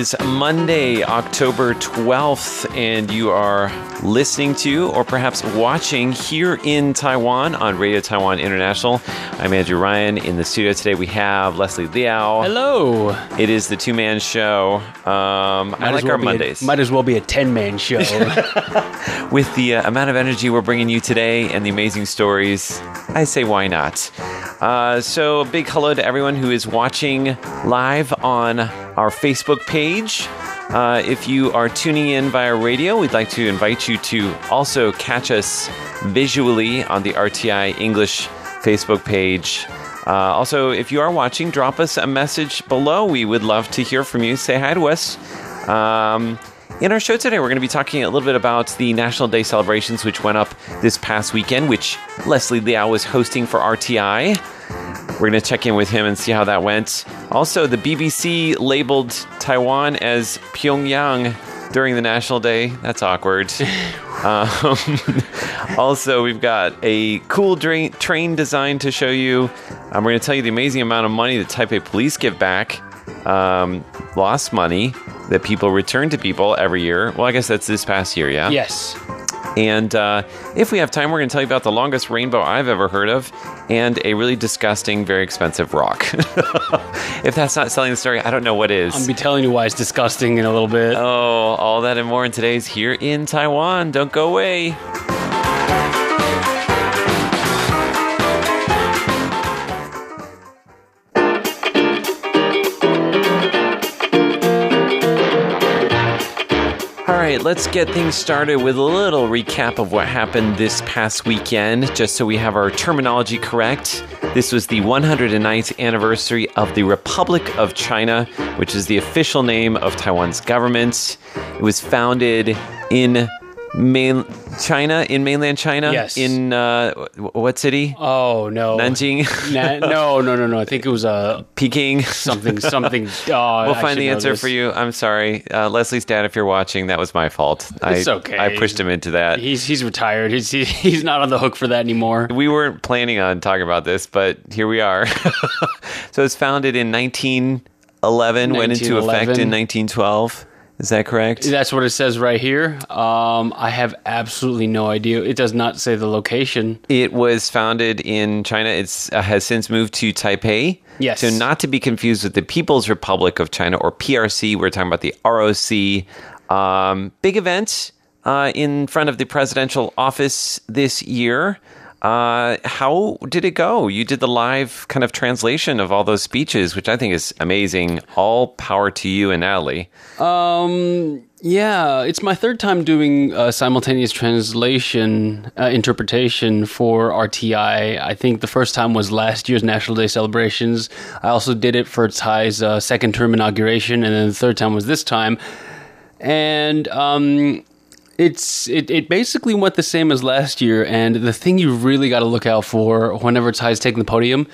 is Monday, October 12th, and you are listening to or perhaps watching here in Taiwan on Radio Taiwan International. I'm Andrew Ryan. In the studio today, we have Leslie Liao. Hello. It is the two man show. Um, I like well our Mondays. A, might as well be a 10 man show. With the uh, amount of energy we're bringing you today and the amazing stories, I say why not? Uh, so, a big hello to everyone who is watching live on our Facebook page. Uh, if you are tuning in via radio, we'd like to invite you to also catch us visually on the RTI English Facebook page. Uh, also, if you are watching, drop us a message below. We would love to hear from you. Say hi to us. Um, in our show today, we're going to be talking a little bit about the National Day celebrations, which went up this past weekend, which Leslie Liao was hosting for RTI. We're going to check in with him and see how that went. Also, the BBC labeled Taiwan as Pyongyang during the National Day. That's awkward. um, also, we've got a cool drain, train design to show you. Um, we're going to tell you the amazing amount of money that Taipei police give back. Um, lost money that people return to people every year. Well, I guess that's this past year, yeah? yes. And uh, if we have time, we're going to tell you about the longest rainbow I've ever heard of and a really disgusting, very expensive rock. if that's not selling the story, I don't know what is. I'll be telling you why it's disgusting in a little bit. oh, all that and more in today's Here in Taiwan. Don't go away. Right, let's get things started with a little recap of what happened this past weekend, just so we have our terminology correct. This was the 109th anniversary of the Republic of China, which is the official name of Taiwan's government. It was founded in main China, in mainland China. Yes. In uh, what city? Oh, no. Nanjing, Na- no, no, no, no. I think it was uh, Peking. something, something. Oh, We'll I find the answer this. for you. I'm sorry, uh, Leslie's dad. If you're watching, that was my fault. It's I, okay. I pushed him into that. He's, he's retired. He's, he, he's not on the hook for that anymore. we weren't planning on talking about this, but here we are. so it's founded in 1911, went into effect in 1912. Is that correct? That's what it says right here. Um, I have absolutely no idea. It does not say the location. It was founded in China. It uh, has since moved to Taipei. Yes. So not to be confused with the People's Republic of China or PRC. We're talking about the ROC. Um, big event uh, in front of the presidential office this year. Uh, how did it go? You did the live kind of translation of all those speeches, which I think is amazing. All power to you and Natalie. Um, yeah, it's my third time doing uh, simultaneous translation uh, interpretation for RTI. I think the first time was last year's National Day celebrations. I also did it for Tsai's uh, second term inauguration, and then the third time was this time. And um, it's it, it basically went the same as last year. And the thing you really got to look out for whenever Tsai's taking the podium,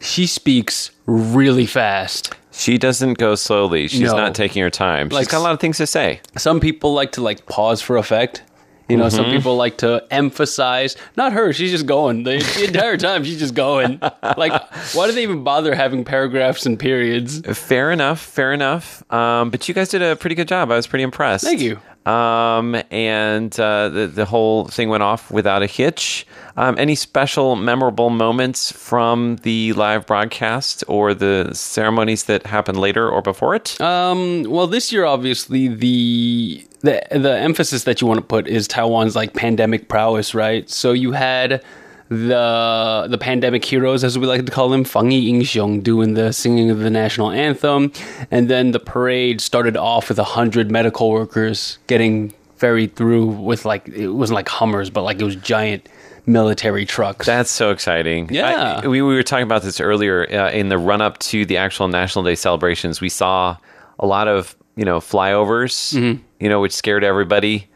she speaks really fast. She doesn't go slowly. She's No. not taking her time. She's got a lot of things to say. some people like to like pause for effect. You know, some people like to emphasize. Not her. She's just going the, the entire time. She's just going. Like, why do they even bother having paragraphs and periods? Fair enough, fair enough. Um, but you guys did a pretty good job. I was pretty impressed. Thank you. Um, and uh, the the whole thing went off without a hitch. Um, any special memorable moments from the live broadcast or the ceremonies that happened later or before it? Um, well, this year, obviously, the the the emphasis that you want to put is Taiwan's like pandemic prowess, right? So you had the the pandemic heroes, as we like to call them, Fang Yi Yingxiong, doing the singing of the national anthem, and then the parade started off with a hundred medical workers getting ferried through with like it wasn't like Hummers, but like it was giant military trucks. That's so exciting. Yeah. I- we, we were talking about this earlier uh, in the run up to the actual National Day celebrations. We saw a lot of, you know, flyovers, Mm-hmm. You know, which scared everybody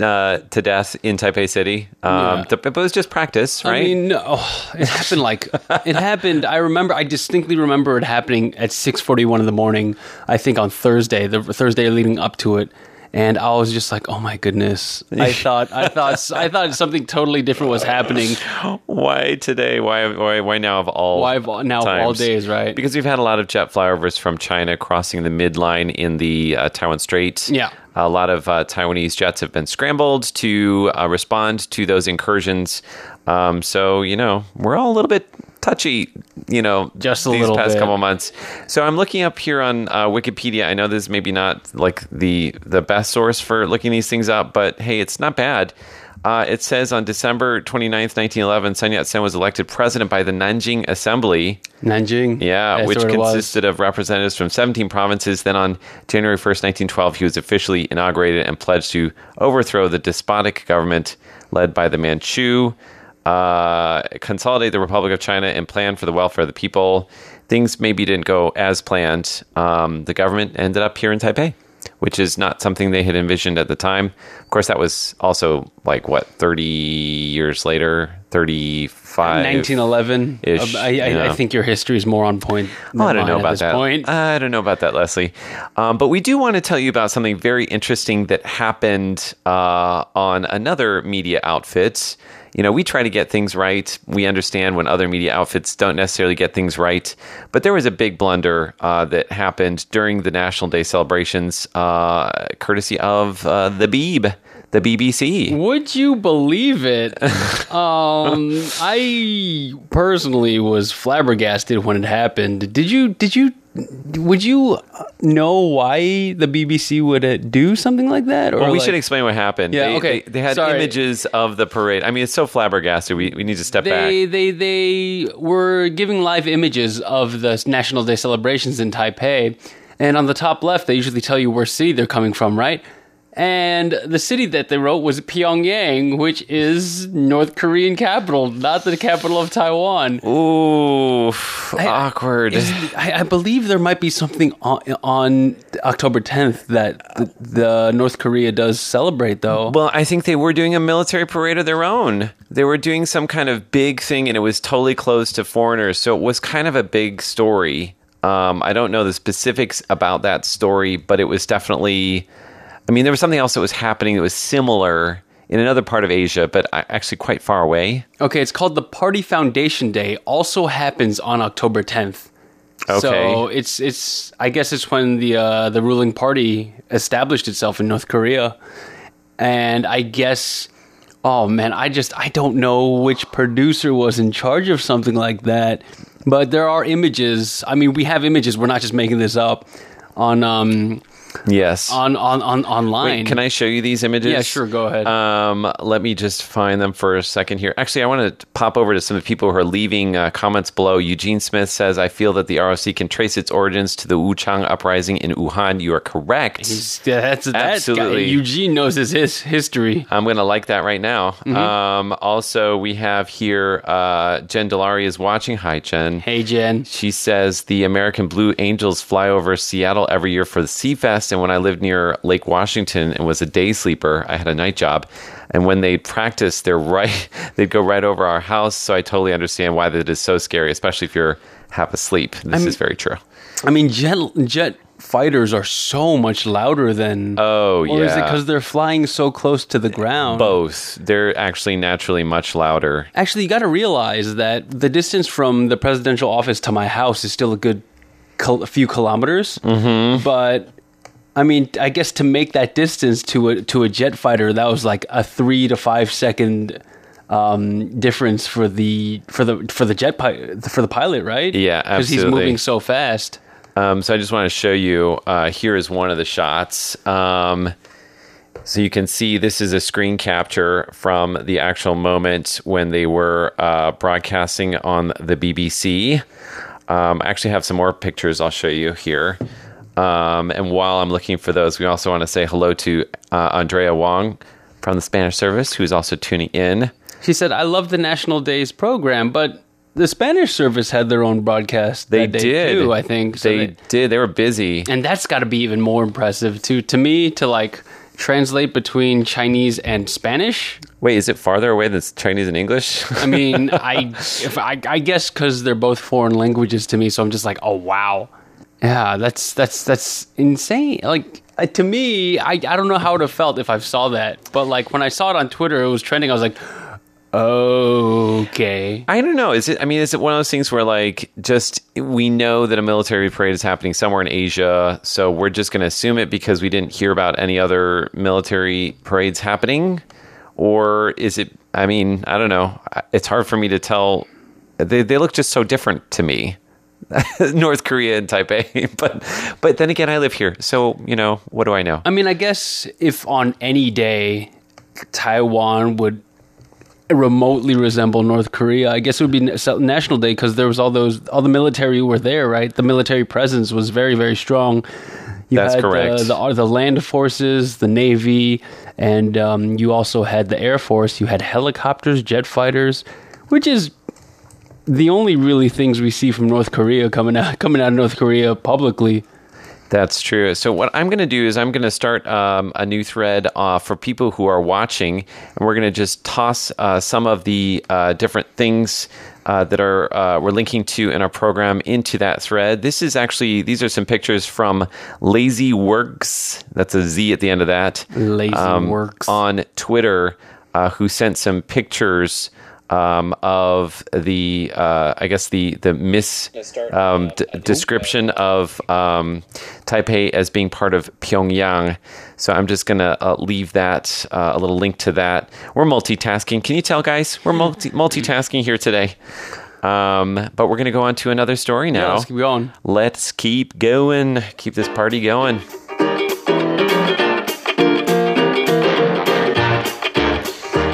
uh, to death in Taipei City. Um, Yeah. but it was just practice, right? I mean, no, it happened like it happened. I remember, I distinctly remember it happening at six forty one in the morning. I think on Thursday, the Thursday leading up to it, and I was just like, "Oh my goodness!" I thought, I thought, I thought something totally different was happening. Why today? Why why why now of all Why of all- now of all days, right? Because we've had a lot of jet flyovers from China crossing the midline in the uh, Taiwan Strait. Yeah. A lot of uh, Taiwanese jets have been scrambled to uh, respond to those incursions. Um, so, you know, we're all a little bit touchy, you know, Just a these little past bit. couple months. So I'm looking up here on uh, Wikipedia. I know this is maybe not like the the best source for looking these things up, but hey, it's not bad. Uh, it says on December 29th, 1911, Sun Yat sen was elected president by the Nanjing Assembly. Nanjing, Yeah, That's which what it was. consisted of representatives from 17 provinces. Then on January 1st, 1912, he was officially inaugurated and pledged to overthrow the despotic government led by the Manchu, uh, consolidate the Republic of China, and plan for the welfare of the people. Things maybe didn't go as planned. Um, the government ended up here in Taipei, which is not something they had envisioned at the time. Of course, that was also like, what, 30 years later? 35? 1911. Ish, Uh, I, I, yeah. I think your history is more on point. Oh, I don't know about that. Point. I don't know about that, Leslie. Um, but we do want to tell you about something very interesting that happened uh, on another media outfit. You know, we try to get things right. We understand when other media outfits don't necessarily get things right. But there was a big blunder uh, that happened during the National Day celebrations, uh, courtesy of uh, the Beeb, the BBC. Would you believe it? um, I personally was flabbergasted when it happened. Did you? Did you? Would you know why the BBC would uh, do something like that? Or Well, we like- should explain what happened. Yeah, they, okay. They, they had Sorry. images of the parade. I mean, it's so flabbergasted. We, we need to step back. They they they were giving live images of the National Day celebrations in Taipei, and on the top left, they usually tell you where city they're coming from, right? And the city that they wrote was Pyongyang, which is North Korean capital, not the capital of Taiwan. Ooh, awkward. Is- I, I believe there might be something on, on October 10th that the, the North Korea does celebrate, though. well, I think they were doing a military parade of their own. They were doing some kind of big thing, and it was totally closed to foreigners. So it was kind of a big story. Um, I don't know the specifics about that story, but it was definitely. I mean, there was something else that was happening that was similar in another part of Asia, but uh, actually quite far away. Okay, it's called the Party Foundation Day. Also happens on October 10th. Okay. So it's it's I guess it's when the uh, the ruling party established itself in North Korea, and I guess oh man, I just I don't know which producer was in charge of something like that, but there are images. I mean, we have images. We're not just making this up on um Yes. on on on online. Wait, can I show you these images? Yeah, sure, go ahead. Um, let me just find them for a second here. Actually, I want to pop over to some of the people who are leaving uh, comments below. Eugene Smith says, "I feel that the ROC can trace its origins to the Wuchang uprising in Wuhan." You are correct. Yeah, that's that's Absolutely. Eugene knows his, his history. I'm going to like that right now. Mm-hmm. Um, also, we have here uh, Jen Delari is watching. Hi, Jen. Hey Jen. She says the American Blue Angels fly over Seattle every year for the Sea Fest. And when I lived near Lake Washington and was a day sleeper, I had a night job. And when they practice, they're right, they'd go right over our house. So I totally understand why that is so scary, especially if you're half asleep. This is very true. I mean, jet jet fighters are so much louder than. Oh, or is it because they're flying so close to the ground? Both. They're actually naturally much louder. Actually, you got to realize that the distance from the presidential office to my house is still a good a few kilometers. Mm-hmm. But I mean, I guess to make that distance to a to a jet fighter, that was like a three to five second um, difference for the for the for the jet pi- for the pilot, right? Yeah, absolutely. because he's moving so fast. Um, so I just want to show you. Uh, here is one of the shots. Um, so you can see this is a screen capture from the actual moment when they were uh, broadcasting on the BBC. Um, I actually have some more pictures I'll show you here. Um, and while I'm looking for those, we also want to say hello to uh, Andrea Wong from the Spanish service, who's also tuning in. She said, "I love the National Days program, but the Spanish service had their own broadcast. They that day did. too, I think. So they they- did. They were busy. and that's got to be even more impressive too. To me, to like translate between Chinese and Spanish. Wait, is it farther away than Chinese and English? I mean, I if I, I guess because they're both foreign languages to me, so I'm just like, oh wow, yeah, that's that's that's insane. Like uh, to me, I, I don't know how it would have felt if I saw that, but like when I saw it on Twitter, it was trending. I was like, okay. I don't know. Is it? I mean, is it one of those things where like just we know that a military parade is happening somewhere in Asia, so we're just going to assume it because we didn't hear about any other military parades happening, or is it? I mean, I don't know. It's hard for me to tell. They they look just so different to me. North Korea and Taipei, but but then again, I live here, so you know what do I know? I mean, I guess if on any day Taiwan would remotely resemble North Korea, I guess it would be National Day because there was all those all the military were there, right? The military presence was very very strong. You That's had, correct. Uh, the the land forces, the navy, and um, you also had the air force. You had helicopters, jet fighters, which is the only really things we see from North Korea coming out coming out of North Korea publicly. That's true. So what I'm going to do is I'm going to start um, a new thread uh, for people who are watching, and we're going to just toss uh, some of the uh, different things uh, that are uh, we're linking to in our program into that thread. This is actually these are some pictures from Lazy Works. That's a Z at the end of that. Lazy um, Works on Twitter, uh, who sent some pictures um, of the uh, I guess the the mis um, d- description of um, Taipei as being part of Pyongyang. So I'm just gonna uh, leave that uh, a little link to that. We're multitasking. Can you tell, guys? We're multi- multitasking here today. Um, but we're gonna go on to another story now. Yeah, let's keep going. Let's keep going. Keep this party going.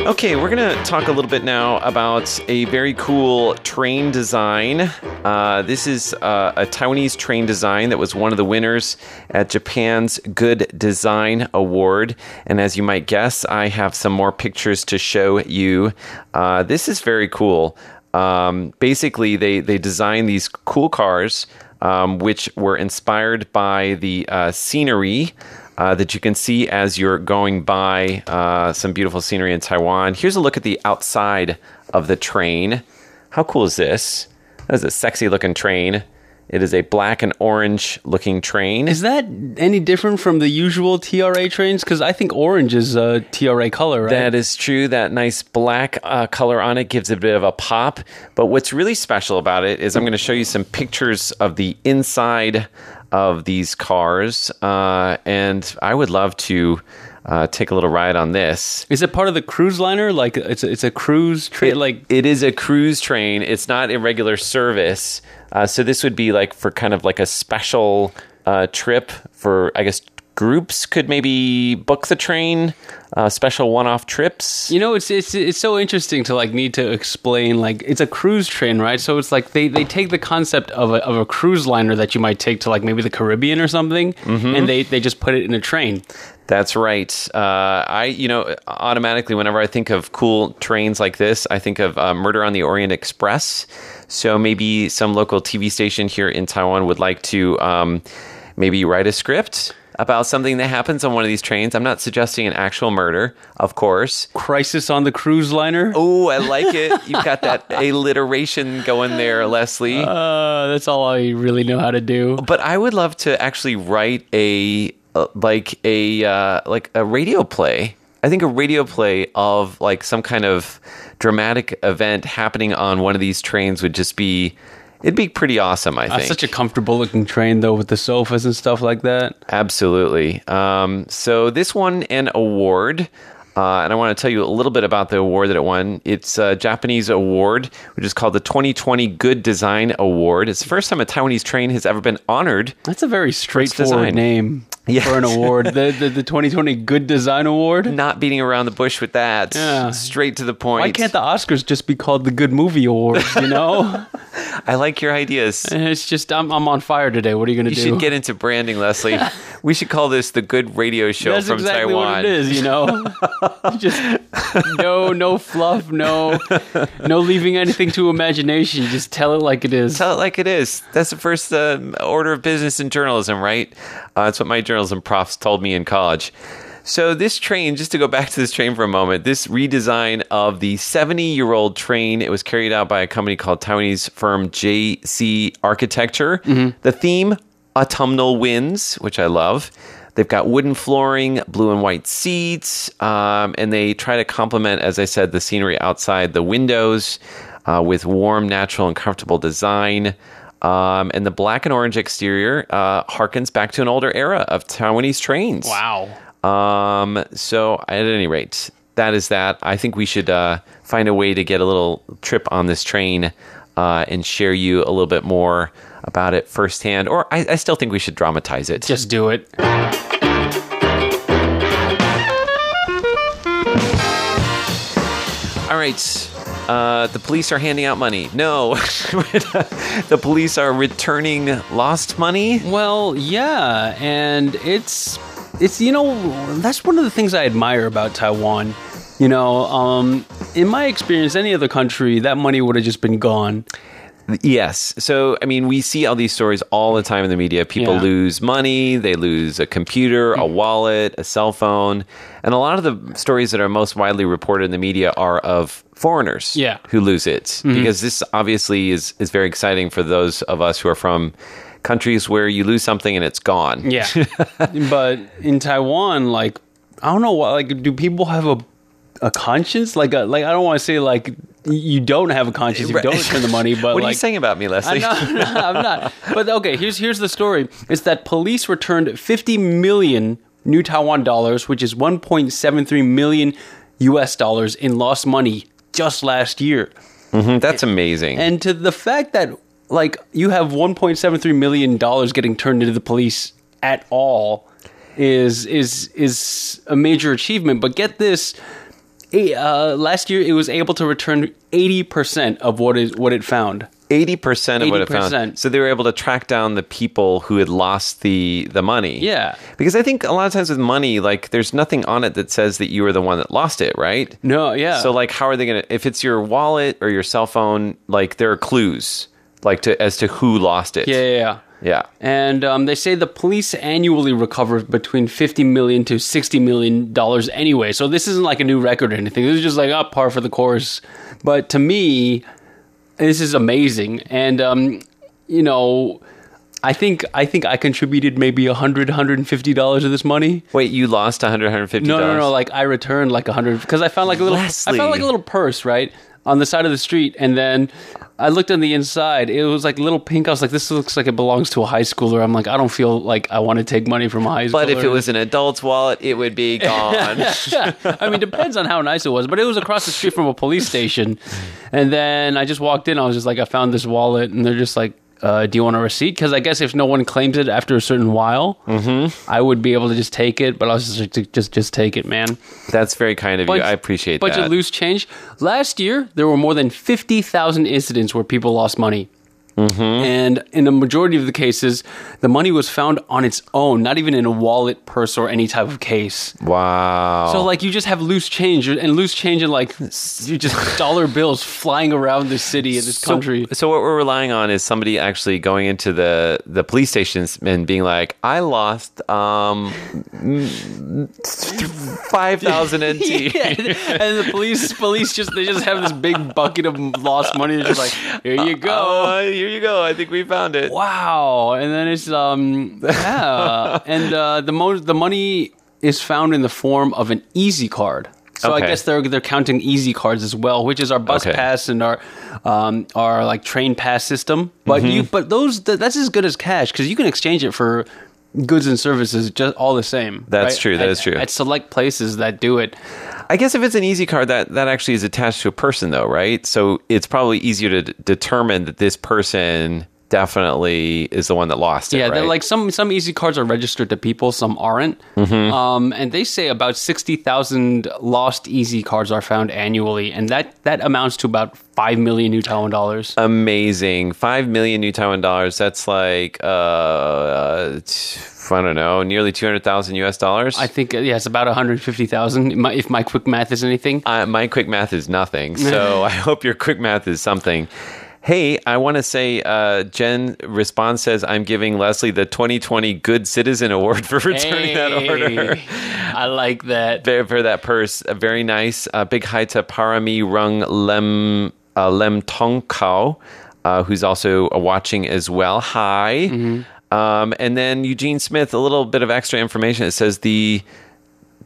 Okay, we're going to talk a little bit now about a very cool train design. Uh, this is uh, a Taiwanese train design that was one of the winners at Japan's Good Design Award. And as you might guess, I have some more pictures to show you. Uh, this is very cool. Um, basically, they, they designed these cool cars. Um, which were inspired by the uh, scenery uh, that you can see as you're going by uh, some beautiful scenery in Taiwan. Here's a look at the outside of the train. How cool is this? That is a sexy looking train. It is a black and orange looking train. Is that any different from the usual TRA trains? Because I think orange is a TRA color, right? That is true. That nice black uh, color on it gives it a bit of a pop. But what's really special about it is I'm going to show you some pictures of the inside of these cars, uh, and I would love to uh, take a little ride on this. Is it part of the cruise liner? Like it's a, it's a cruise train? Like it is a cruise train. It's not a regular service. Uh, so this would be like for kind of like a special uh, trip for I guess groups could maybe book the train, uh, special one-off trips. You know, it's it's it's so interesting to like need to explain like it's a cruise train, right? So it's like they they take the concept of a of a cruise liner that you might take to like maybe the Caribbean or something, mm-hmm. and they they just put it in a train. That's right. Uh, I, you know, automatically, whenever I think of cool trains like this, I think of uh, Murder on the Orient Express. So maybe some local TV station here in Taiwan would like to um, maybe write a script about something that happens on one of these trains. I'm not suggesting an actual murder, of course. Crisis on the cruise liner. Oh, I like it. You've got that alliteration going there, Leslie. Uh, that's all I really know how to do. But I would love to actually write a uh, like a uh, like a radio play. I think a radio play of like some kind of dramatic event happening on one of these trains would just be It'd be pretty awesome, I think. Uh, such a comfortable looking train, though, with the sofas and stuff like that. Absolutely. Um, so this won an award. Uh, and I want to tell you a little bit about the award that it won. It's a Japanese award, which is called the 2020 Good Design Award. It's the first time a Taiwanese train has ever been honored. That's a very straightforward name yeah. for an award. the, the, the 2020 Good Design Award. Not beating around the bush with that. Yeah. Straight to the point. Why can't the Oscars just be called the Good Movie Awards? You know. I like your ideas. It's just I'm I'm on fire today. What are you going to do? You should get into branding, Leslie. we should call this the Good Radio Show That's from exactly Taiwan. what it is. You know, just no no fluff, no no leaving anything to imagination. Just tell it like it is. Tell it like it is. That's the first uh, order of business in journalism, right? Uh, that's what my journalism profs told me in college. So this train, just to go back to this train for a moment, this redesign of the 70-year-old train, it was carried out by a company called Taiwanese firm JC Architecture. Mm-hmm. The theme, autumnal winds, which I love. They've got wooden flooring, blue and white seats, um, and they try to complement, as I said, the scenery outside the windows uh, with warm, natural, and comfortable design. Um, and the black and orange exterior uh, harkens back to an older era of Taiwanese trains. Wow. Um, so, at any rate, that is that. I think we should uh, find a way to get a little trip on this train uh, and share you a little bit more about it firsthand. Or I, I still think we should dramatize it. Just do it. All right. Uh, the police are handing out money. No, the police are returning lost money. Well, yeah, and it's it's you know that's one of the things I admire about Taiwan. You know, um, in my experience, any other country, that money would have just been gone. Yes. So, I mean, we see all these stories all the time in the media. People Yeah. lose money, they lose a computer, a wallet, a cell phone. And a lot of the stories that are most widely reported in the media are of foreigners Yeah. who lose it. Mm-hmm. Because this obviously is, is very exciting for those of us who are from countries where you lose something and it's gone. Yeah, but in Taiwan, like I don't know, what like do people have a a conscience? Like, a, like I don't want to say like you don't have a conscience, if you don't return the money, but what are you saying about me, Leslie? I'm not, I'm not. But okay, here's here's the story: is that police returned 50 million new Taiwan dollars, which is 1.73 million U.S. dollars in lost money just last year. Mhm, That's amazing. And to the fact that like you have 1.73 million dollars getting turned into the police at all is is is a major achievement. But get this. eh, Uh, last year, it was able to return eighty percent of what is what it found. 80% of what it 80%. found. So they were able to track down the people who had lost the the money. Yeah. Because I think a lot of times with money, like there's nothing on it that says that you were the one that lost it, right? No, yeah. So like how are they gonna if it's your wallet or your cell phone, like there are clues like to as to who lost it. yeah, yeah, yeah. Yeah. And um, they say the police annually recover between fifty million to sixty million dollars anyway. So this isn't like a new record or anything. This is just like up par for the course. But to me, this is amazing. And um, you know, I think I think I contributed maybe a hundred, hundred and fifty dollars of this money. Wait, you lost 100 150 No, no, no. Like I returned like a hundred because I found like a little. I found like a little purse right on the side of the street, and then I looked on the inside. It was like little pink. I was like, this looks like it belongs to a high schooler. I'm like, I don't feel like I want to take money from a high schooler. But if it was an adult's wallet, it would be gone. I mean, depends on how nice it was. But it was across the street from a police station, and then I just walked in. I was just like, I found this wallet, and they're just like. Uh, do you want a receipt? Because I guess if no one claims it after a certain while, I would be able to just take it. But I was just like, just just take it, man. That's very kind of you. I appreciate bunch that. of loose change. Last year, there were more than 50,000 incidents where people lost money. Mm-hmm. And in the majority of the cases, the money was found on its own, not even in a wallet, purse, or any type of case. wow. So, like, you just have loose change, and loose change and like you just dollar bills flying around this city and this country. So, so what we're relying on is somebody actually going into the the police stations and being like, "I lost um five thousand NT." Yeah, and the police, police just they just have this big bucket of lost money. They're just like, here you go. Here you go. I think we found it. Wow. And then it's um yeah, and uh, the mo- the money is found in the form of an Easy card. So I guess they're they're counting Easy cards as well, which is our bus Okay. pass and our um our like train pass system. But you Mm-hmm. but those th- that's as good as cash because you can exchange it for goods and services just all the same. That's right? true, that At- is true. At select places that do it. I guess if it's an easy card, that that actually is attached to a person, though, right? So it's probably easier to d- determine that this person definitely is the one that lost it. Yeah, right? like some some easy cards are registered to people, some aren't. Mm-hmm. Um, and they say about sixty thousand lost easy cards are found annually, and that that amounts to about five million new Taiwan dollars. amazing. Five million new Taiwan dollars. That's like uh, t- I don't know, nearly two hundred thousand U.S. dollars. I think yeah, it's about one hundred fifty thousand. If my quick math is anything. Uh, my quick math is nothing, so I hope your quick math is something. Hey, I want to say, uh, Jen response says, I'm giving Leslie the 2020 Good Citizen Award for returning that order. I like that. for, for that purse. Uh, very nice. Uh, big hi to Parami Rung Lem uh, Lem Tong Kao, uh, who's also uh, watching as well. Hi. Um, and then Eugene Smith, a little bit of extra information. It says the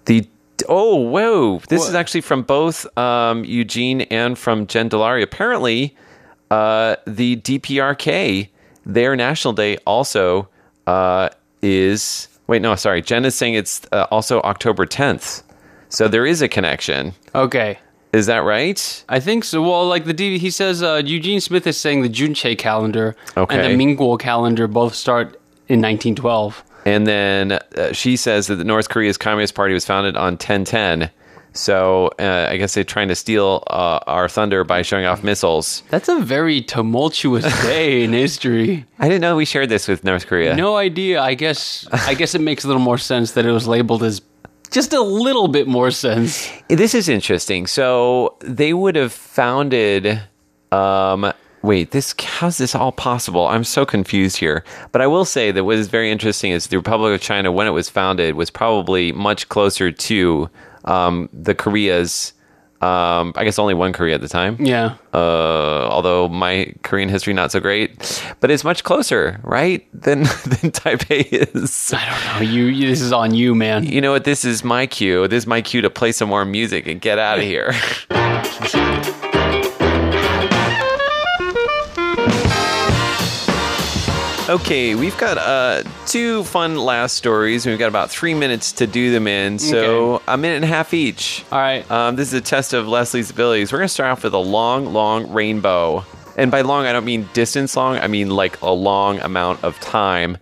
the oh whoa, this is actually from both um, Eugene and from Jen Delari. Apparently, uh, the DPRK, their national day also uh, is wait no sorry. Jen is saying it's uh, also October 10th. So there is a connection. Okay. Is that right? I think so. Well, like the D, he says, uh, Eugene Smith is saying the Juche calendar Okay. and the Minguo calendar both start in 1912. And then uh, she says that the North Korea's Communist Party was founded on 1010. So uh, I guess they're trying to steal uh, our thunder by showing off missiles. That's a very tumultuous day in history. I didn't know we shared this with North Korea. No idea. I guess I guess it makes a little more sense that it was labeled as just a little bit more sense. This is interesting. So they would have founded. Um, wait, this how's this all possible? I'm so confused here. But I will say that what is very interesting is the Republic of China, when it was founded, was probably much closer to um, the Koreas. Um, I guess only one Korea at the time. Yeah. Uh, although my Korean history not so great, but it's much closer, right, than than Taipei is. I don't know. You, you this is on you, man. You know what? This is my cue. This is my cue to play some more music and get out of here. Okay, we've got uh, two fun last stories. We've got about three minutes to do them in, so a minute and a half each. All right. Um, this is a test of Leslie's abilities. We're going to start off with a long, long rainbow. And by long, I don't mean distance long, I mean like a long amount of time.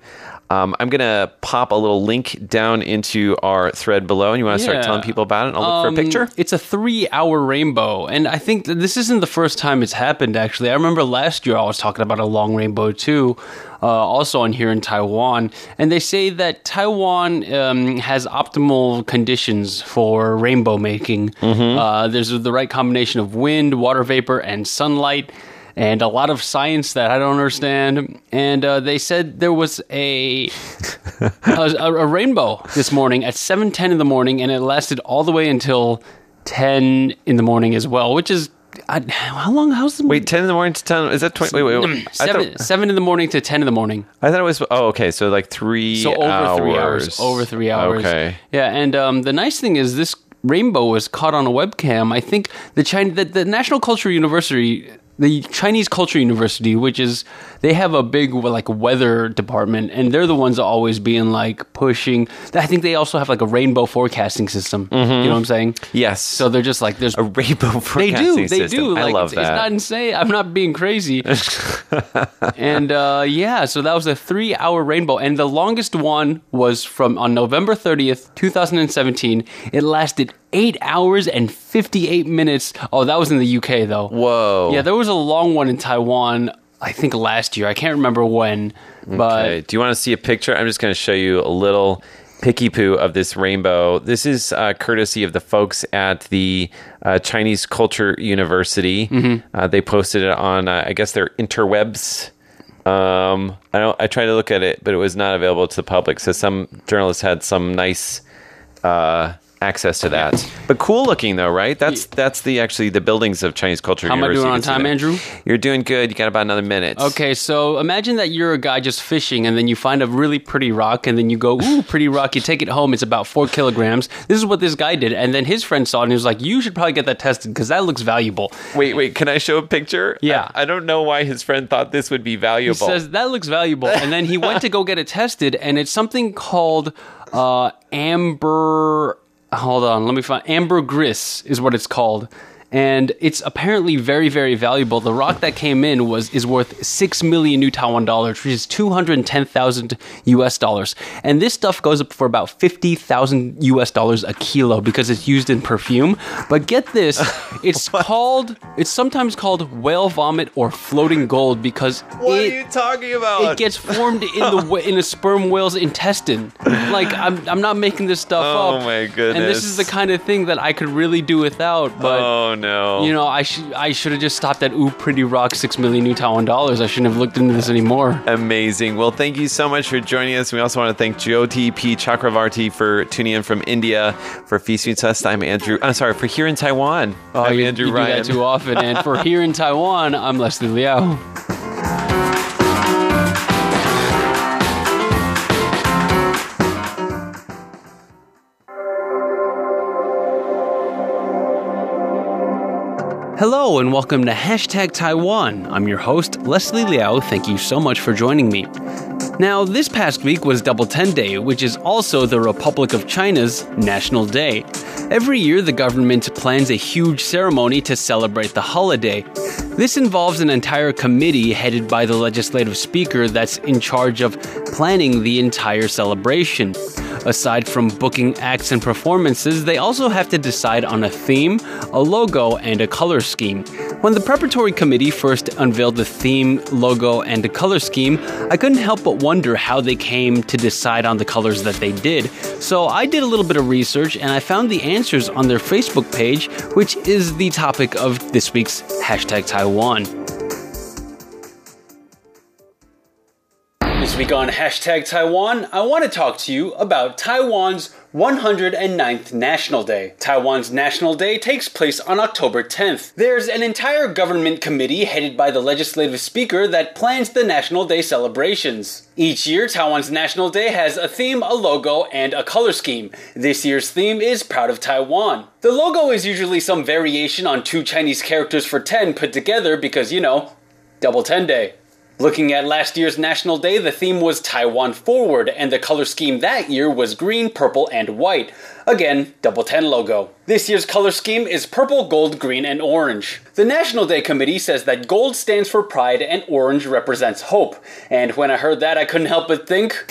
Um, I'm going to pop a little link down into our thread below, and you want to start telling people about it? I'll look for Um, a picture. It's a three-hour rainbow, and I think that this isn't the first time it's happened. Actually, I remember last year I was talking about a long rainbow too, uh, also on here in Taiwan, and they say that Taiwan um, has optimal conditions for rainbow making. Mm-hmm. Uh, there's the right combination of wind, water vapor, and sunlight. And a lot of science that I don't understand. And uh, they said there was a a, a rainbow this morning at 7:10 in the morning, and it lasted all the way until 10 in the morning as well. Which is I, how long? How's the Wait, 10 in the morning to 10? Is that 20? Wait, wait, wait. Seven, thought, seven in the morning to 10 in the morning. I thought it was. Oh, okay. So like three So over hours. three hours. Over three hours. Okay. Yeah, and um, the nice thing is this rainbow was caught on a webcam. I think the China, the, the National Cultural University, the Chinese Culture University, which is they have a big like weather department, and they're the ones that always being like pushing. I think they also have like a rainbow forecasting system. You know what I'm saying? Yes. So they're just like there's a rainbow they do. They system. do. I Like, love it's, that. It's not insane. I'm not being crazy. and uh, yeah, so that was a three-hour rainbow, and the longest one was from on November 30th, 2017. It lasted eight hours and 58 minutes. Oh, that was in the UK though. Whoa. Yeah, there was a long one in Taiwan. I think last year. I can't remember when, but Okay. Do you want to see a picture? I'm just going to show you a little picky poo of this rainbow. This is uh, courtesy of the folks at the uh, Chinese Culture University. Mm-hmm. Uh, they posted it on, uh, I guess, their interwebs. Um, I don't. I tried to look at it, but it was not available to the public. So some journalists had some nice uh, access to that. But cool looking though, right? That's that's the actually the buildings of Chinese Culture How am I doing on You can see time. Andrew? You're doing good. You got about another minute. Okay, so imagine that you're a guy just fishing and then you find a really pretty rock and then you go, ooh, pretty rock. You take it home. It's about four kilograms. This is what this guy did. And then his friend saw it and he was like, you should probably get that tested because that looks valuable. Wait, wait. Can I show a picture? Yeah. I, I don't know why his friend thought this would be valuable. He says, that looks valuable. And then he went to go get it tested and it's something called uh, amber. Hold on, let me find. Ambergris is what it's called. And it's apparently very, very valuable. The rock that came in was is worth six million new Taiwan dollars, which is two hundred and ten thousand US dollars. And this stuff goes up for about fifty thousand US dollars a kilo because it's used in perfume. But get this, it's called it's sometimes called whale vomit or floating gold because what it, are you talking about? it gets formed in the in a sperm whale's intestine. Like I'm I'm not making this stuff Oh up. Oh my goodness And this is the kind of thing that I could really do without, but. oh no. You know, I should I should have just stopped at ooh pretty rock six million new Taiwan dollars. I shouldn't have looked into this anymore. Amazing. Well, thank you so much for joining us. We also want to thank Jyoti P. Chakravarti for tuning in from India. For Feast Meets Us, I'm Andrew. I'm sorry, for here in Taiwan. Oh, I'm Oh, you, Andrew you Ryan. do that too often. And for here in Taiwan, I'm Leslie Liao. Hello and welcome to Hashtag Taiwan. I'm your host, Leslie Liao. Thank you so much for joining me. Now, this past week was Double Ten Day, which is also the Republic of China's National Day. Every year, the government plans a huge ceremony to celebrate the holiday. This involves an entire committee headed by the legislative speaker that's in charge of planning the entire celebration. Aside from booking acts and performances, they also have to decide on a theme, a logo, and a color scheme. When the preparatory committee first unveiled the theme, logo, and a color scheme, I couldn't help but wonder how they came to decide on the colors that they did. So I did a little bit of research and I found the answers on their Facebook page, which is the topic of this week's hashtag Taiwan. This week on hashtag Taiwan, I want to talk to you about Taiwan's 109th National Day. Taiwan's National Day takes place on October 10th. There's an entire government committee headed by the legislative speaker that plans the National Day celebrations. Each year, Taiwan's National Day has a theme, a logo, and a color scheme. This year's theme is Proud of Taiwan. The logo is usually some variation on two Chinese characters for 10 put together because, you know, Double 10 Day. Looking at last year's National Day, the theme was Taiwan Forward, and the color scheme that year was green, purple, and white. Again, Double Ten logo. This year's color scheme is purple, gold, green, and orange. The National Day Committee says that gold stands for pride and orange represents hope. And when I heard that, I couldn't help but think,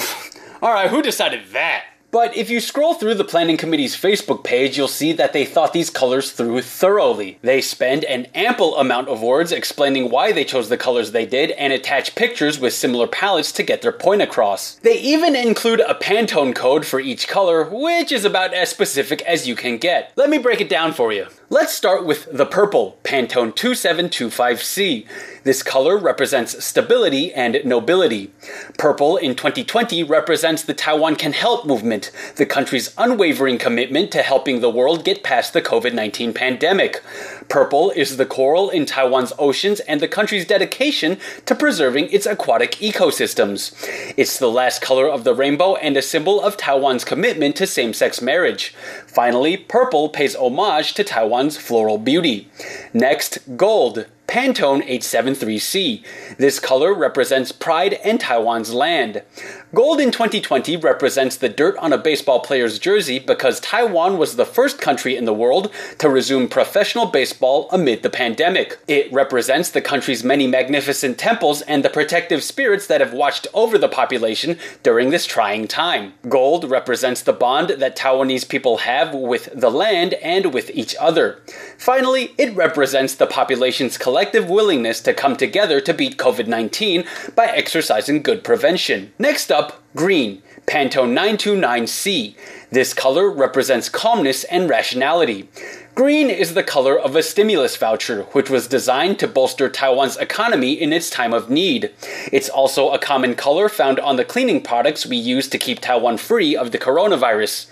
alright, who decided that? But if you scroll through the planning committee's Facebook page, you'll see that they thought these colors through thoroughly. They spend an ample amount of words explaining why they chose the colors they did and attach pictures with similar palettes to get their point across. They even include a Pantone code for each color, which is about as specific as you can get. Let me break it down for you. Let's start with the purple, Pantone 2725C. This color represents stability and nobility. Purple in 2020 represents the Taiwan Can Help movement, the country's unwavering commitment to helping the world get past the COVID 19 pandemic. Purple is the coral in Taiwan's oceans and the country's dedication to preserving its aquatic ecosystems. It's the last color of the rainbow and a symbol of Taiwan's commitment to same sex marriage. Finally, purple pays homage to Taiwan's floral beauty. Next, gold. Pantone 873C. This color represents pride and Taiwan's land. Gold in 2020 represents the dirt on a baseball player's jersey because Taiwan was the first country in the world to resume professional baseball amid the pandemic. It represents the country's many magnificent temples and the protective spirits that have watched over the population during this trying time. Gold represents the bond that Taiwanese people have with the land and with each other. Finally, it represents the population's collective collective willingness to come together to beat COVID 19 by exercising good prevention. Next up, green, Pantone 929C. This color represents calmness and rationality. Green is the color of a stimulus voucher, which was designed to bolster Taiwan's economy in its time of need. It's also a common color found on the cleaning products we use to keep Taiwan free of the coronavirus.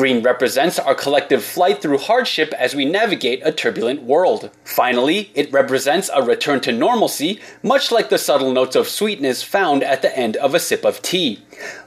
Green represents our collective flight through hardship as we navigate a turbulent world. Finally, it represents a return to normalcy, much like the subtle notes of sweetness found at the end of a sip of tea.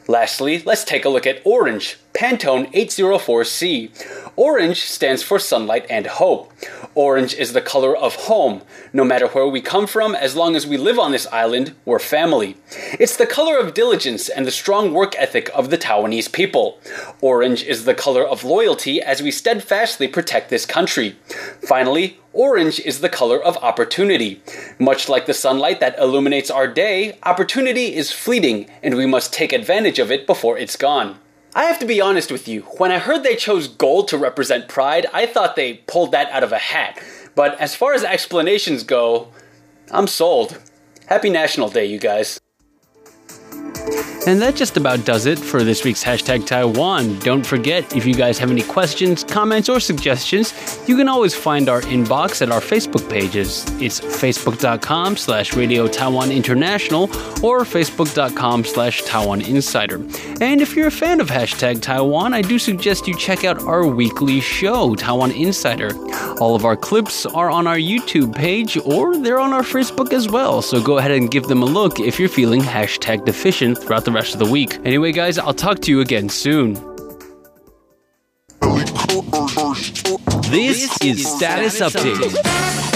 Lastly, let's take a look at orange, Pantone 804C. Orange stands for sunlight and hope. Orange is the color of home. No matter where we come from, as long as we live on this island, we're family. It's the color of diligence and the strong work ethic of the Taiwanese people. Orange is the color of loyalty as we steadfastly protect this country. Finally, Orange is the color of opportunity. Much like the sunlight that illuminates our day, opportunity is fleeting, and we must take advantage of it before it's gone. I have to be honest with you, when I heard they chose gold to represent pride, I thought they pulled that out of a hat. But as far as explanations go, I'm sold. Happy National Day, you guys. And that just about does it for this week's hashtag Taiwan. Don't forget, if you guys have any questions, comments, or suggestions, you can always find our inbox at our Facebook pages. It's facebook.com slash Radio Taiwan International or facebook.com slash Taiwan Insider. And if you're a fan of hashtag Taiwan, I do suggest you check out our weekly show, Taiwan Insider. All of our clips are on our YouTube page or they're on our Facebook as well, so go ahead and give them a look if you're feeling hashtag deficient throughout the rest of the week. Anyway, guys, I'll talk to you again soon. This is Status Update.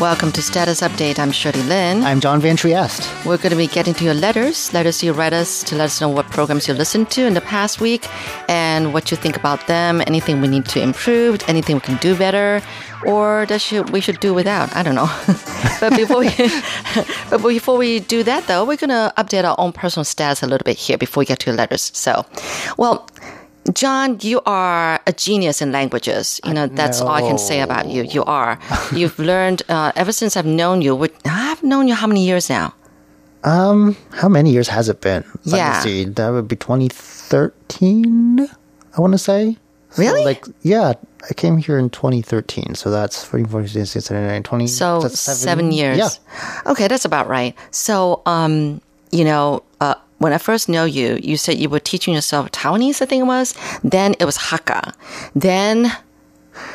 Welcome to Status Update. I'm Shirley Lin. I'm John Van Trieste. We're going to be getting to your letters, letters you read us to let us know what programs you listened to in the past week and what you think about them, anything we need to improve, anything we can do better, or that should, we should do without. I don't know. but before we, but before we do that, though, we're going to update our own personal status a little bit here before we get to your letters. So, well, John, you are a genius in languages. You know, that's all I can say about you. You are. You've learned, uh, ever since I've known you, which, I've known you how many years now? Um, how many years has it been? Let Yeah. me see. That would be 2013, I want to say. So, Really? like, yeah, I came here in 2013. So that's 14, 15, 16, 17, 20. So that's seven, years. Yeah. Okay, that's about right. So, um, you know, uh, when I first know you, you said you were teaching yourself Taiwanese, I think it was. Then it was Hakka. Then,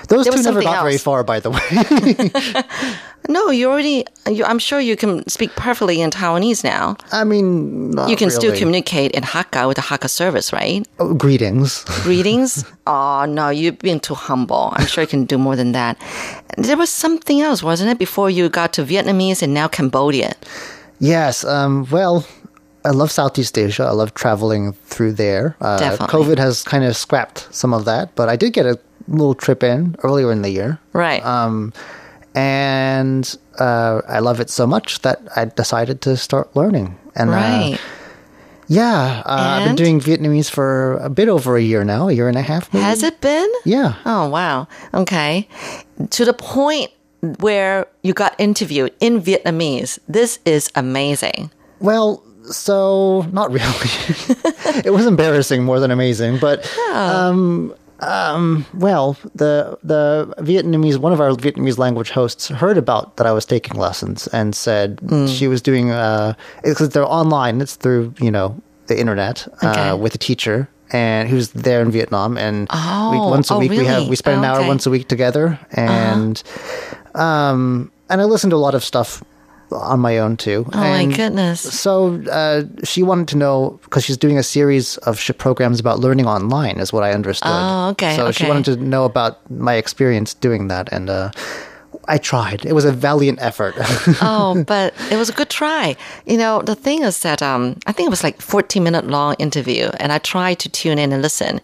Those There two never got very far, by the way. no, you already, you, I'm sure you can speak perfectly in Taiwanese now. I mean, not You can still communicate in Hakka with the Hakka service, right? Oh, greetings. Greetings. oh, no, you've been too humble. I'm sure you can do more than that. There was something else, wasn't it, before you got to Vietnamese and now Cambodian? Yes. Um, well, I love Southeast Asia. I love traveling through there. Uh, Definitely. COVID has kind of scrapped some of that, but I did get a little trip in earlier in the year. Right. Um, and uh, I love it so much that I decided to start learning. And uh, right. yeah, uh, I've been doing Vietnamese for a bit over a year now, a year and a half. Maybe? Has it been? Yeah. Oh, wow. Okay. To the point where you got interviewed in Vietnamese. This is amazing. Well, so not really. it was embarrassing more than amazing, but um, um, well, the the Vietnamese one of our Vietnamese language hosts heard about that I was taking lessons and said she was doing uh because they're online. It's through you know the internet Okay. uh, with a teacher. And who's there in Vietnam? And we, Oh, once a oh, week we have we spend an Oh, hour okay. Uh-huh. once a week together, and um, and I listen to a lot of stuff on my own too. Oh, my goodness. So uh, she wanted to know because she's doing a series of programs about learning online, is what I understood. Oh, okay, So she wanted to know about my experience doing that, and uh, I tried. It was a valiant effort. oh, but it was a good try. You know, the thing is that um, I think it was like 14 minute long interview, and I tried to tune in and listen.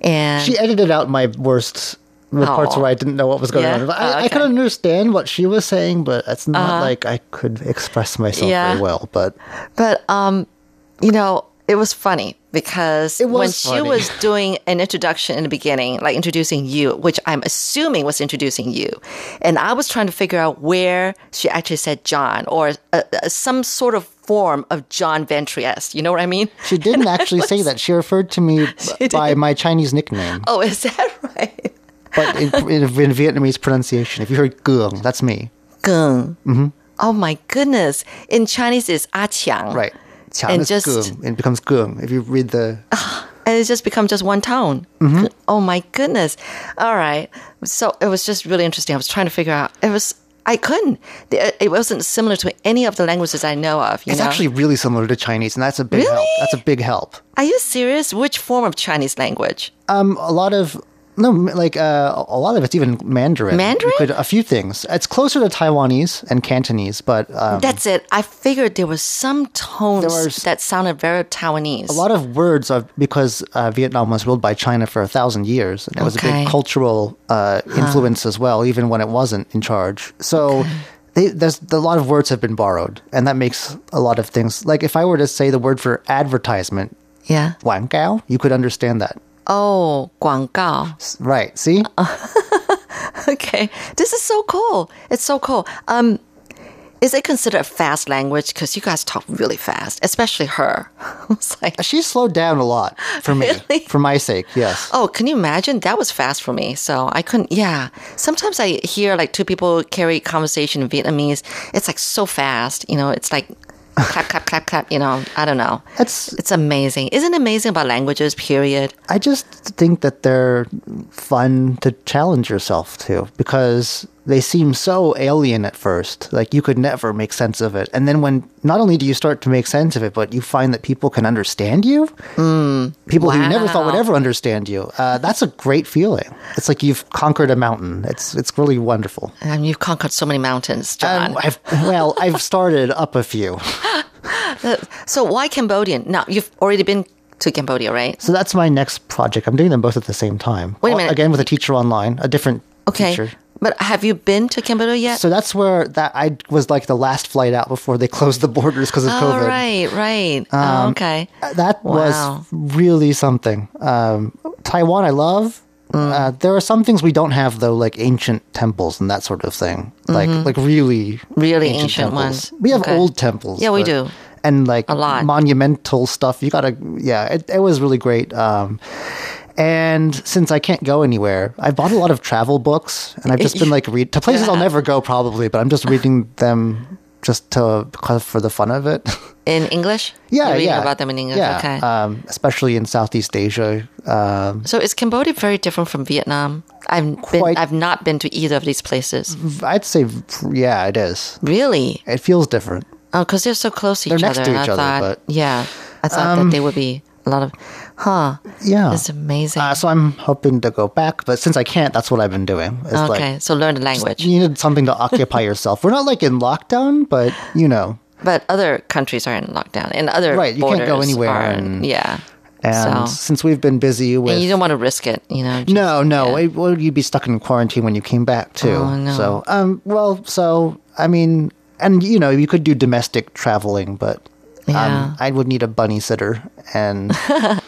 And she edited out my worst. The parts where I didn't know what was going Yeah? on. I, Oh, I could okay. Understand what she was saying, but it's not like I could express myself Yeah. very well. But But um, you know, it was funny because It was when she was doing an introduction in the beginning, like introducing you, which I'm assuming was introducing you, and I was trying to figure out where she actually said John or uh, uh, some sort of form of John Van Trieste. You know what I mean? she didn't actually say that. She referred to me by my Chinese nickname. Oh, is that right? But in, in, in Vietnamese pronunciation, if you heard "gung," that's me. Gung. Mm-hmm. Oh my goodness! In Chinese, it's "a Qiang. Right. Qiang And just- gung. It becomes gung. If you read the. Ah, and it just becomes just one tone. Mm-hmm. Oh my goodness! All right, so it was just really interesting. I was trying to figure out. It was I couldn't. It uh, it wasn't similar to any of the languages I know of. You It's know? actually really similar to Chinese, and that's a big help. That's a big help. Are you serious? Which form of Chinese language? Um, a lot of no, like uh, a lot of it's even Mandarin. Mandarin? Could, a few things. It's closer to Taiwanese and Cantonese, but um, That's it. I figured there was some tones was- that sounded very Taiwanese. a lot of words are because uh, Vietnam was ruled by China for a thousand years, and it was a big cultural uh, influence as well, even when it wasn't in charge. So. They, there's a lot of words have been borrowed, and that makes a lot of things. Like if I were to say the word for advertisement, yeah. 广告, you could understand that. Oh, 广告. Right. See? Okay, this is so cool. It's so cool. Um, is it considered a fast language? Because you guys talk really fast, especially her. like, She slowed down a lot for me, Really? for my sake. Yes. oh, can you imagine? That was fast for me. So I couldn't. Yeah. Sometimes I hear like two people carry conversation in Vietnamese. It's like so fast. You know, it's like clap, clap, clap, clap. You know, I don't know. It's. It's amazing. Isn't it amazing about languages? Period. I just think that they're fun to challenge yourself to because they seem so alien at first. Like you could never make sense of it. And then when not only do you start to make sense of it, but you find that people can understand you. people who you never thought would ever understand you. Uh, that's a great feeling. It's like you've conquered a mountain. It's it's really wonderful. And you've conquered so many mountains, John. Um, I've, well, I've started up a few. so why Cambodian? Now you've already been to Cambodia, right? So that's my next project. I'm doing them both at the same time. Wait a minute. Again with a teacher online, a different Okay. teacher. But have you been to Cambodia yet? So that's where that I was like the last flight out before they closed the borders because of oh, COVID. Um, right, right. oh, okay. That Wow. was really something. Um, Taiwan, I love. Mm. Uh, there are some things we don't have though, like ancient temples and that sort of thing. Like like really, Mm-hmm. Really ancient temples. ones. We have Okay. old temples. Yeah, we but- do. And like A lot. monumental stuff. You gotta, yeah. It, it was really great. Um, and since I can't go anywhere, I've bought a lot of travel books, and I've just been like read to places I'll never go probably, but I'm just reading them just to for the fun of it. In English? Yeah, You're reading yeah. about them in English. Yeah, Okay. um, especially in Southeast Asia. Um, so is Cambodia very different from Vietnam? I've been, I've not been to either of these places. I'd say, yeah, it is. Really? It feels different. Oh, because they're so close to They're each next other. to each I other, thought, but- um, yeah, I thought that they would be a lot of, huh? Yeah. It's amazing. Uh, so I'm hoping to go back, but since I can't, that's what I've been doing. It's okay, like so learn the language. you needed something to occupy yourself. We're not like in lockdown, but you know. But other countries are in lockdown, and other Right, you can't go anywhere are- and- yeah, And So- since we've been busy with and you don't want to risk it, you know. just- No, no. yeah. It, well, you'd be stuck in quarantine when you came back too. Oh, no. So, um, well, so I mean, and you know, you could do domestic traveling, but Yeah. um, I would need a bunny sitter, and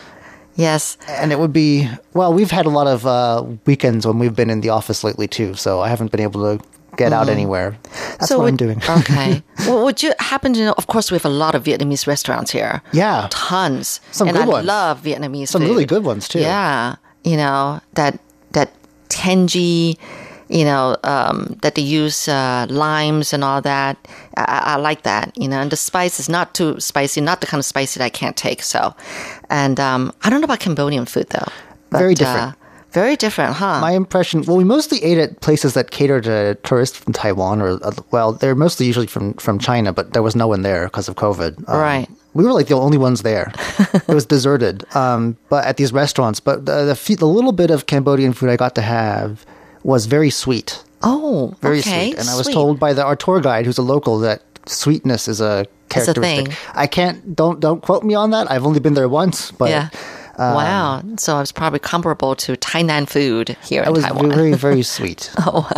Yes, and it would be well. We've had a lot of uh, weekends when we've been in the office lately too, so I haven't been able to get out anywhere. That's so what I'm doing. okay. well, would you happen to know? Of course, we have a lot of Vietnamese restaurants here. Yeah. tons. Some and good I ones. love Vietnamese. Some food. really good ones, too. Yeah, you know that that tangy. You know um, that they use uh, limes and all that. I, I I like that. You know, and the spice is not too spicy, not the kind of spicy that I can't take. So, and um, I don't know about Cambodian food though. Very different. Uh, very different, huh? My impression, well, we mostly ate at places that cater to tourists from Taiwan, or uh, well, they're mostly usually from from China, but there was no one there because of COVID. Um, Right. We were like the only ones there. it was deserted. Um, but at these restaurants, but the the, the little bit of Cambodian food I got to have was very sweet, oh, very okay, sweet. And I was sweet. told by the our tour guide, who's a local, that sweetness is a characteristic. thing. I can't don't don't quote me on that. I've only been there once, but. yeah. Um, wow. So it's probably comparable to Tainan food here in Taiwan. It was very, very sweet. Oh,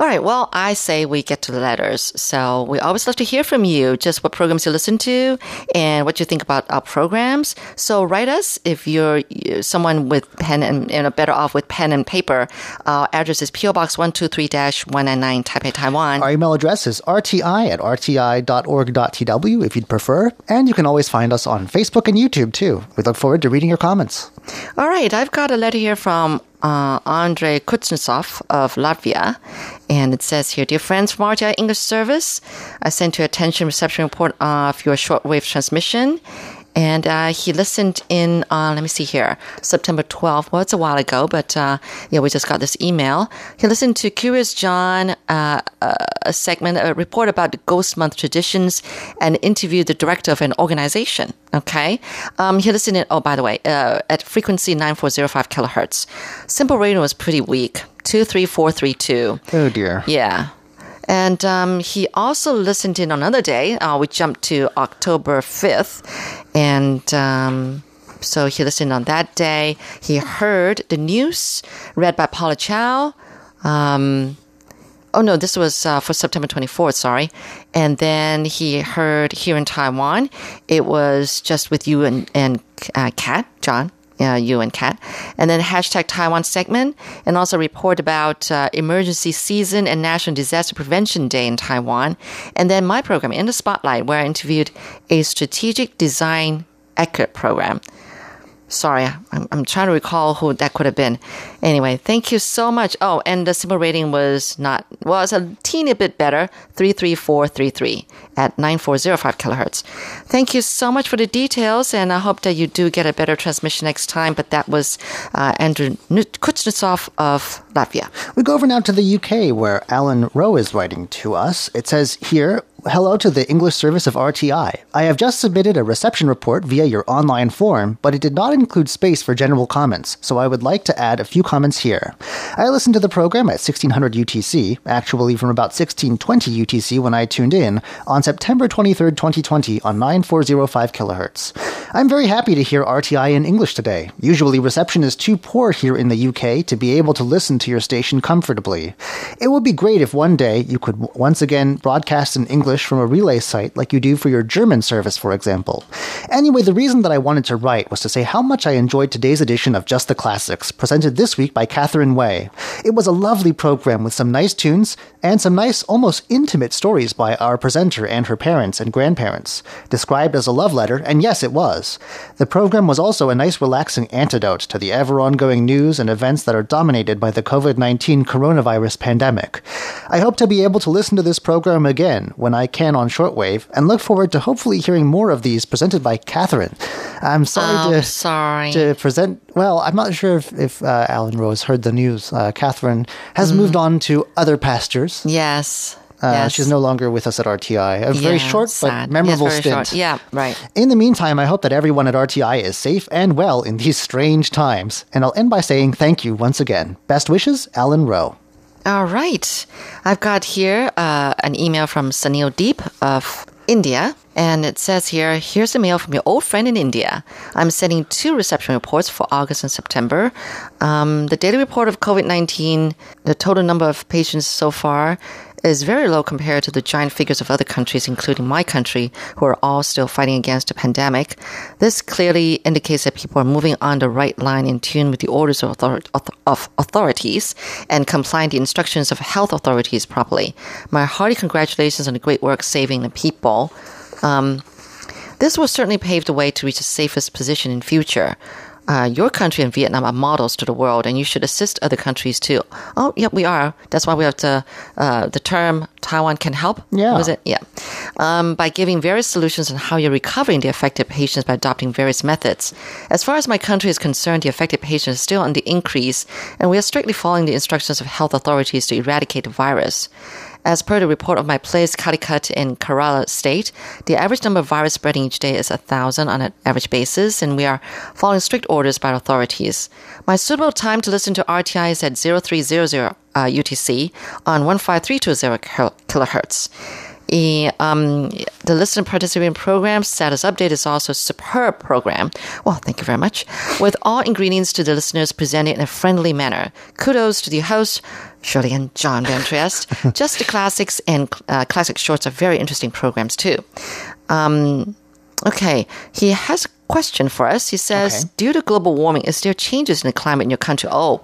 all right. Well, I say we get to the letters. So we always love to hear from you, just what programs you listen to and what you think about our programs. So write us if you're someone with pen and, and better off with pen and paper. Our address is PO Box 123-199 Taipei, Taiwan. Our email address is rti at rti.org.tw if you'd prefer. And you can always find us on Facebook and YouTube too. We look forward to reading your comments. All right, I've got a letter here from uh, Andrei Kuznetsov of Latvia. And it says here, Dear friends from RTI English Service, I sent your attention reception report of your shortwave transmission. And uh, he listened in, uh, let me see here, September 12th. Well, it's a while ago, but uh, yeah, we just got this email. He listened to Curious John, uh, a segment, a report about the Ghost Month traditions, and interviewed the director of an organization. Okay. Um, he listened in, oh, by the way, uh, at frequency 9405 kilohertz. SINPO rating was pretty weak, 23432. Oh dear. Yeah. And um, he also listened in another day. Uh, we jumped to October 5th. And um, so he listened on that day. He heard the news read by Paula Chow. Um, oh, no, this was uh, for September 24th, sorry. And then he heard here in Taiwan, it was just with you and, and uh, Kat, John uh, you and Kat, and then hashtag Taiwan segment, and also report about uh, emergency season and National Disaster Prevention Day in Taiwan, and then my program in the spotlight where I interviewed a strategic design accurate program. Sorry, I'm, I'm trying to recall who that could have been. Anyway, thank you so much. Oh, and the SINPO rating was not, well, it's a teeny bit better 33433 at 9405 kilohertz. Thank you so much for the details, and I hope that you do get a better transmission next time. But that was uh, Andrew Kuznetsov of Latvia. We go over now to the UK, where Alan Rowe is writing to us. It says here, Hello to the English service of RTI. I have just submitted a reception report via your online form, but it did not include space for general comments, so I would like to add a few comments here. I listened to the program at 1600 UTC, actually from about 1620 UTC when I tuned in, on September 23, 2020 on 9405 kHz. I'm very happy to hear RTI in English today. Usually reception is too poor here in the UK to be able to listen to your station comfortably. It would be great if one day you could once again broadcast in English English from a relay site like you do for your German service, for example. Anyway, the reason that I wanted to write was to say how much I enjoyed today's edition of Just the Classics, presented this week by Catherine Way. It was a lovely program with some nice tunes and some nice, almost intimate stories by our presenter and her parents and grandparents, described as a love letter, and yes, it was. The program was also a nice, relaxing antidote to the ever ongoing news and events that are dominated by the COVID 19 coronavirus pandemic. I hope to be able to listen to this program again when I can on shortwave, and look forward to hopefully hearing more of these presented by Catherine. I'm sorry Oh, to sorry. to present. Well, I'm not sure if, if uh, Alan Rose heard the news. Uh, Catherine has moved on to other pastures. Yes. Uh, Mm. yes. She's no longer with us at RTI. A very short sad. but memorable yes, stint. Short. Yeah, right. In the meantime, I hope that everyone at RTI is safe and well in these strange times. And I'll end by saying thank you once again. Best wishes, Alan Rowe. All right. I've got here uh, an email from Sunil Deep of India. And it says here, here's a mail from your old friend in India. I'm sending two reception reports for August and September. Um, the daily report of COVID 19, the total number of patients so far is very low compared to the giant figures of other countries, including my country, who are all still fighting against the pandemic. This clearly indicates that people are moving on the right line in tune with the orders of, author- of authorities and complying the instructions of health authorities properly. My hearty congratulations on the great work saving the people. Um, this will certainly pave the way to reach the safest position in future. Uh, your country and Vietnam are models to the world, and you should assist other countries too. Oh, yep, we are. That's why we have to, uh, the term Taiwan can help. Yeah. Was it? Yeah. Um, by giving various solutions on how you're recovering the affected patients by adopting various methods. As far as my country is concerned, the affected patients are still on the increase, and we are strictly following the instructions of health authorities to eradicate the virus. As per the report of my place, Calicut in Kerala state, the average number of virus spreading each day is 1,000 on an average basis, and we are following strict orders by authorities. My suitable time to listen to RTI is at 0300 uh, UTC on 15320 kil- kilohertz. Um, the listener participating program status update is also a superb program. Well, thank you very much. With all ingredients to the listeners presented in a friendly manner. Kudos to the host, Shirley and John Van Trieste. Just the classics and uh, classic shorts are very interesting programs too. Um, okay, he has a question for us. He says, Okay. due to global warming, is there changes in the climate in your country? Oh,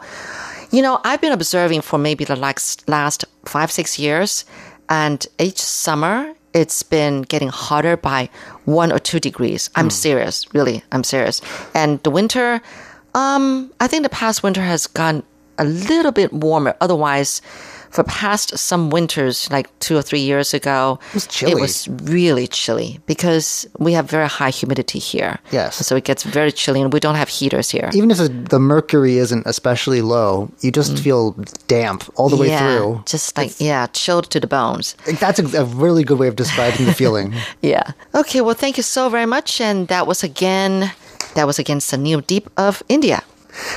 you know, I've been observing for maybe the last, last five, six years, and each summer it's been getting hotter by one or two degrees. I'm serious, really, I'm serious. And the winter, um, I think the past winter has gone a little bit warmer. Otherwise, for past some winters, like two or three years ago, it was chilly. It was really chilly because we have very high humidity here. Yes. So it gets very chilly, and we don't have heaters here. Even if the, the mercury isn't especially low, you just feel damp all the way Mm. yeah, through. just like yeah, chilled to the bones. That's a, a really good way of describing the feeling. Yeah. Okay. Well, thank you so very much, and that was again, that was again Sunil Deep of India.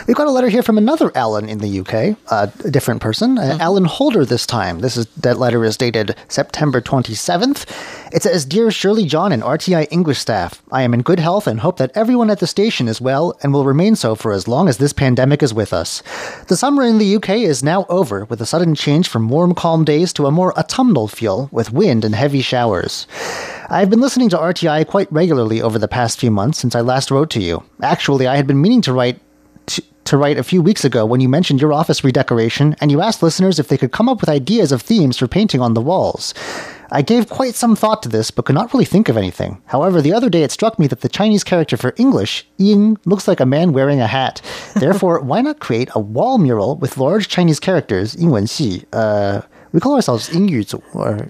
We've got a letter here from another Alan in the UK, uh, a different person, uh, Alan Holder this time. This is that letter is dated September 27th. It says, "Dear Shirley John and RTI English staff, I am in good health and hope that everyone at the station is well and will remain so for as long as this pandemic is with us. The summer in the UK is now over with a sudden change from warm calm days to a more autumnal feel with wind and heavy showers." I've been listening to RTI quite regularly over the past few months since I last wrote to you. Actually, I had been meaning to write to, to write a few weeks ago when you mentioned your office redecoration and you asked listeners if they could come up with ideas of themes for painting on the walls. I gave quite some thought to this, but could not really think of anything. However, the other day it struck me that the Chinese character for English, ying, looks like a man wearing a hat. Therefore, why not create a wall mural with large Chinese characters, 英文系, uh, we call ourselves Ingyu or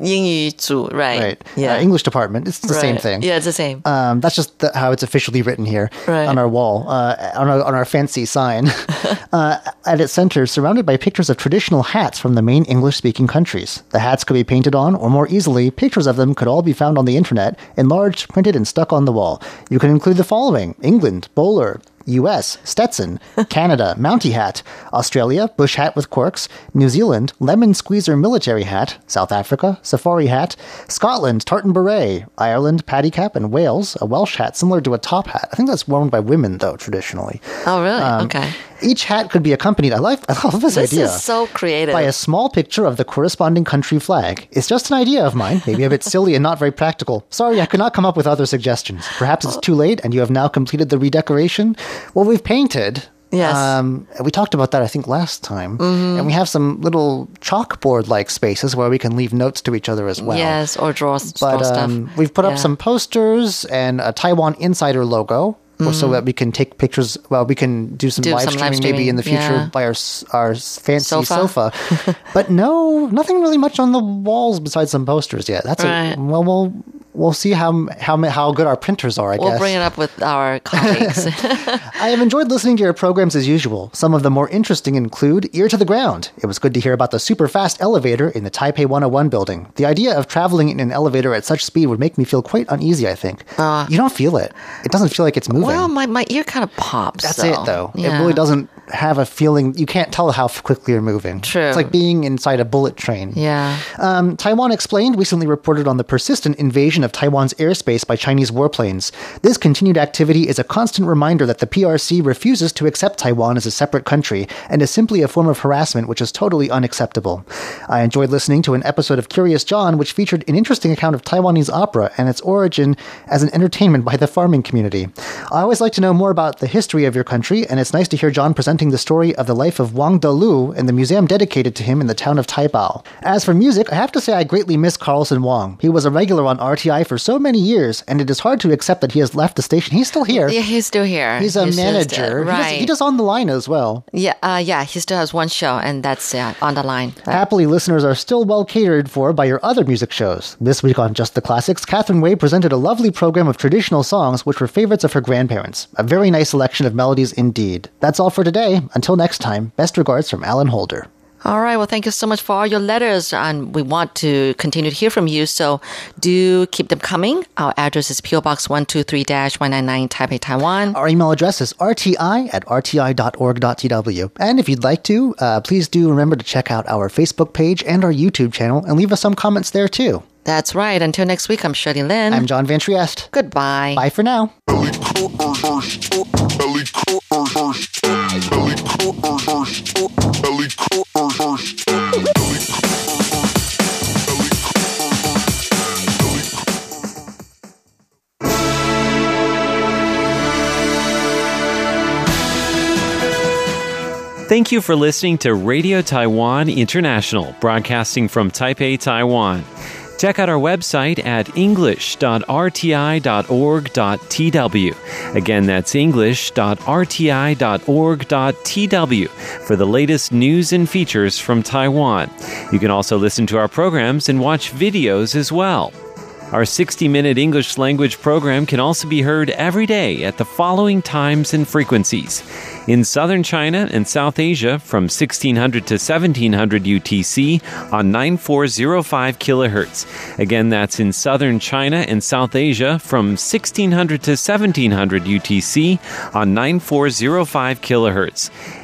right? Right. Uh, yeah. Uh, English department. It's the right. same thing. Yeah, it's the same. Um, that's just the, how it's officially written here right. on our wall, uh, on our on our fancy sign uh, at its center, surrounded by pictures of traditional hats from the main English-speaking countries. The hats could be painted on, or more easily, pictures of them could all be found on the internet, enlarged, printed, and stuck on the wall. You can include the following: England, bowler, US, Stetson, Canada, Mountie hat, Australia, bush hat with corks, New Zealand, lemon squeezer military hat, South Africa, safari hat, Scotland, tartan beret, Ireland, paddy cap, and Wales, a Welsh hat similar to a top hat. I think that's worn by women, though, traditionally. oh, really? Um, okay. Each hat could be accompanied, I like, I love this, This idea. is so creative. by a small picture of the corresponding country flag. It's just an idea of mine, maybe a bit silly and not very practical. Sorry, I could not come up with other suggestions. Perhaps it's too late and you have now completed the redecoration. Well, we've painted. Yes. Um, we talked about that, I think, last time. And we have some little chalkboard like spaces where we can leave notes to each other as well. yes, or draw, draw But stuff. um, we've put up some posters and a Taiwan Insider logo. So mm. that we can take pictures. Well, we can do some. Do live some live streaming maybe in the future yeah. by our our fancy Sofa. sofa. but no, nothing really much on the walls besides some posters yet. That's Right. a, well, we'll we'll see how how how good our printers are. I We'll guess. bring it up with our colleagues. I have enjoyed listening to your programs as usual. Some of the more interesting include Ear to the Ground. It was good to hear about the super fast elevator in the Taipei 101 building. The idea of traveling in an elevator at such speed would make me feel quite uneasy, I think. you don't feel it. It doesn't feel like it's moving. Uh. well, my, my ear kind of pops. That's so, it, though. It really doesn't have a feeling. You can't tell how quickly you're moving. True. It's like being inside a bullet train. Yeah. Um, Taiwan Explained recently reported on the persistent invasion of Taiwan's airspace by Chinese warplanes. This continued activity is a constant reminder that the PRC refuses to accept Taiwan as a separate country and is simply a form of harassment which is totally unacceptable. I enjoyed listening to an episode of Curious John which featured an interesting account of Taiwanese opera and its origin as an entertainment by the farming community. I always like to know more about the history of your country, and it's nice to hear John presenting the story of the life of Wang Delu and the museum dedicated to him in the town of Taipao. As for music, I have to say I greatly miss Carlson Wang. He was a regular on RTI for so many years, and it is hard to accept that he has left the station. He's still here. Yeah, he's still here. He's a just, uh, manager. He does- right. He does, on the line as well. yeah, uh, yeah, he still has one show, and that's uh, on the line. Happily, listeners are still well catered for by your other music shows. This week on Just the Classics, Catherine Way presented a lovely program of traditional songs which were favorites of her grandparents. A very nice selection of melodies indeed. That's all for today. Until next time, best regards from Alan Holder. All right. Well, thank you so much for all your letters, and we want to continue to hear from you. So do keep them coming. Our address is PO Box 123 199 Taipei, Taiwan. Our email address is rti at rti.org.tw. And if you'd like to, uh, please do remember to check out our Facebook page and our YouTube channel and leave us some comments there too. That's right. Until next week, I'm Shirley Lin. I'm John Van Trieste. Goodbye. Bye for now. Thank you for listening to Radio Taiwan International, broadcasting from Taipei, Taiwan. Check out our website at english.rti.org.tw. Again, that's english.rti.org.tw for the latest news and features from Taiwan. You can also listen to our programs and watch videos as well. Our 60 minute English language program can also be heard every day at the following times and frequencies. In southern China and South Asia from 1600 to 1700 UTC on 9405 kHz. Again, that's in southern China and South Asia from 1600 to 1700 UTC on 9405 kHz.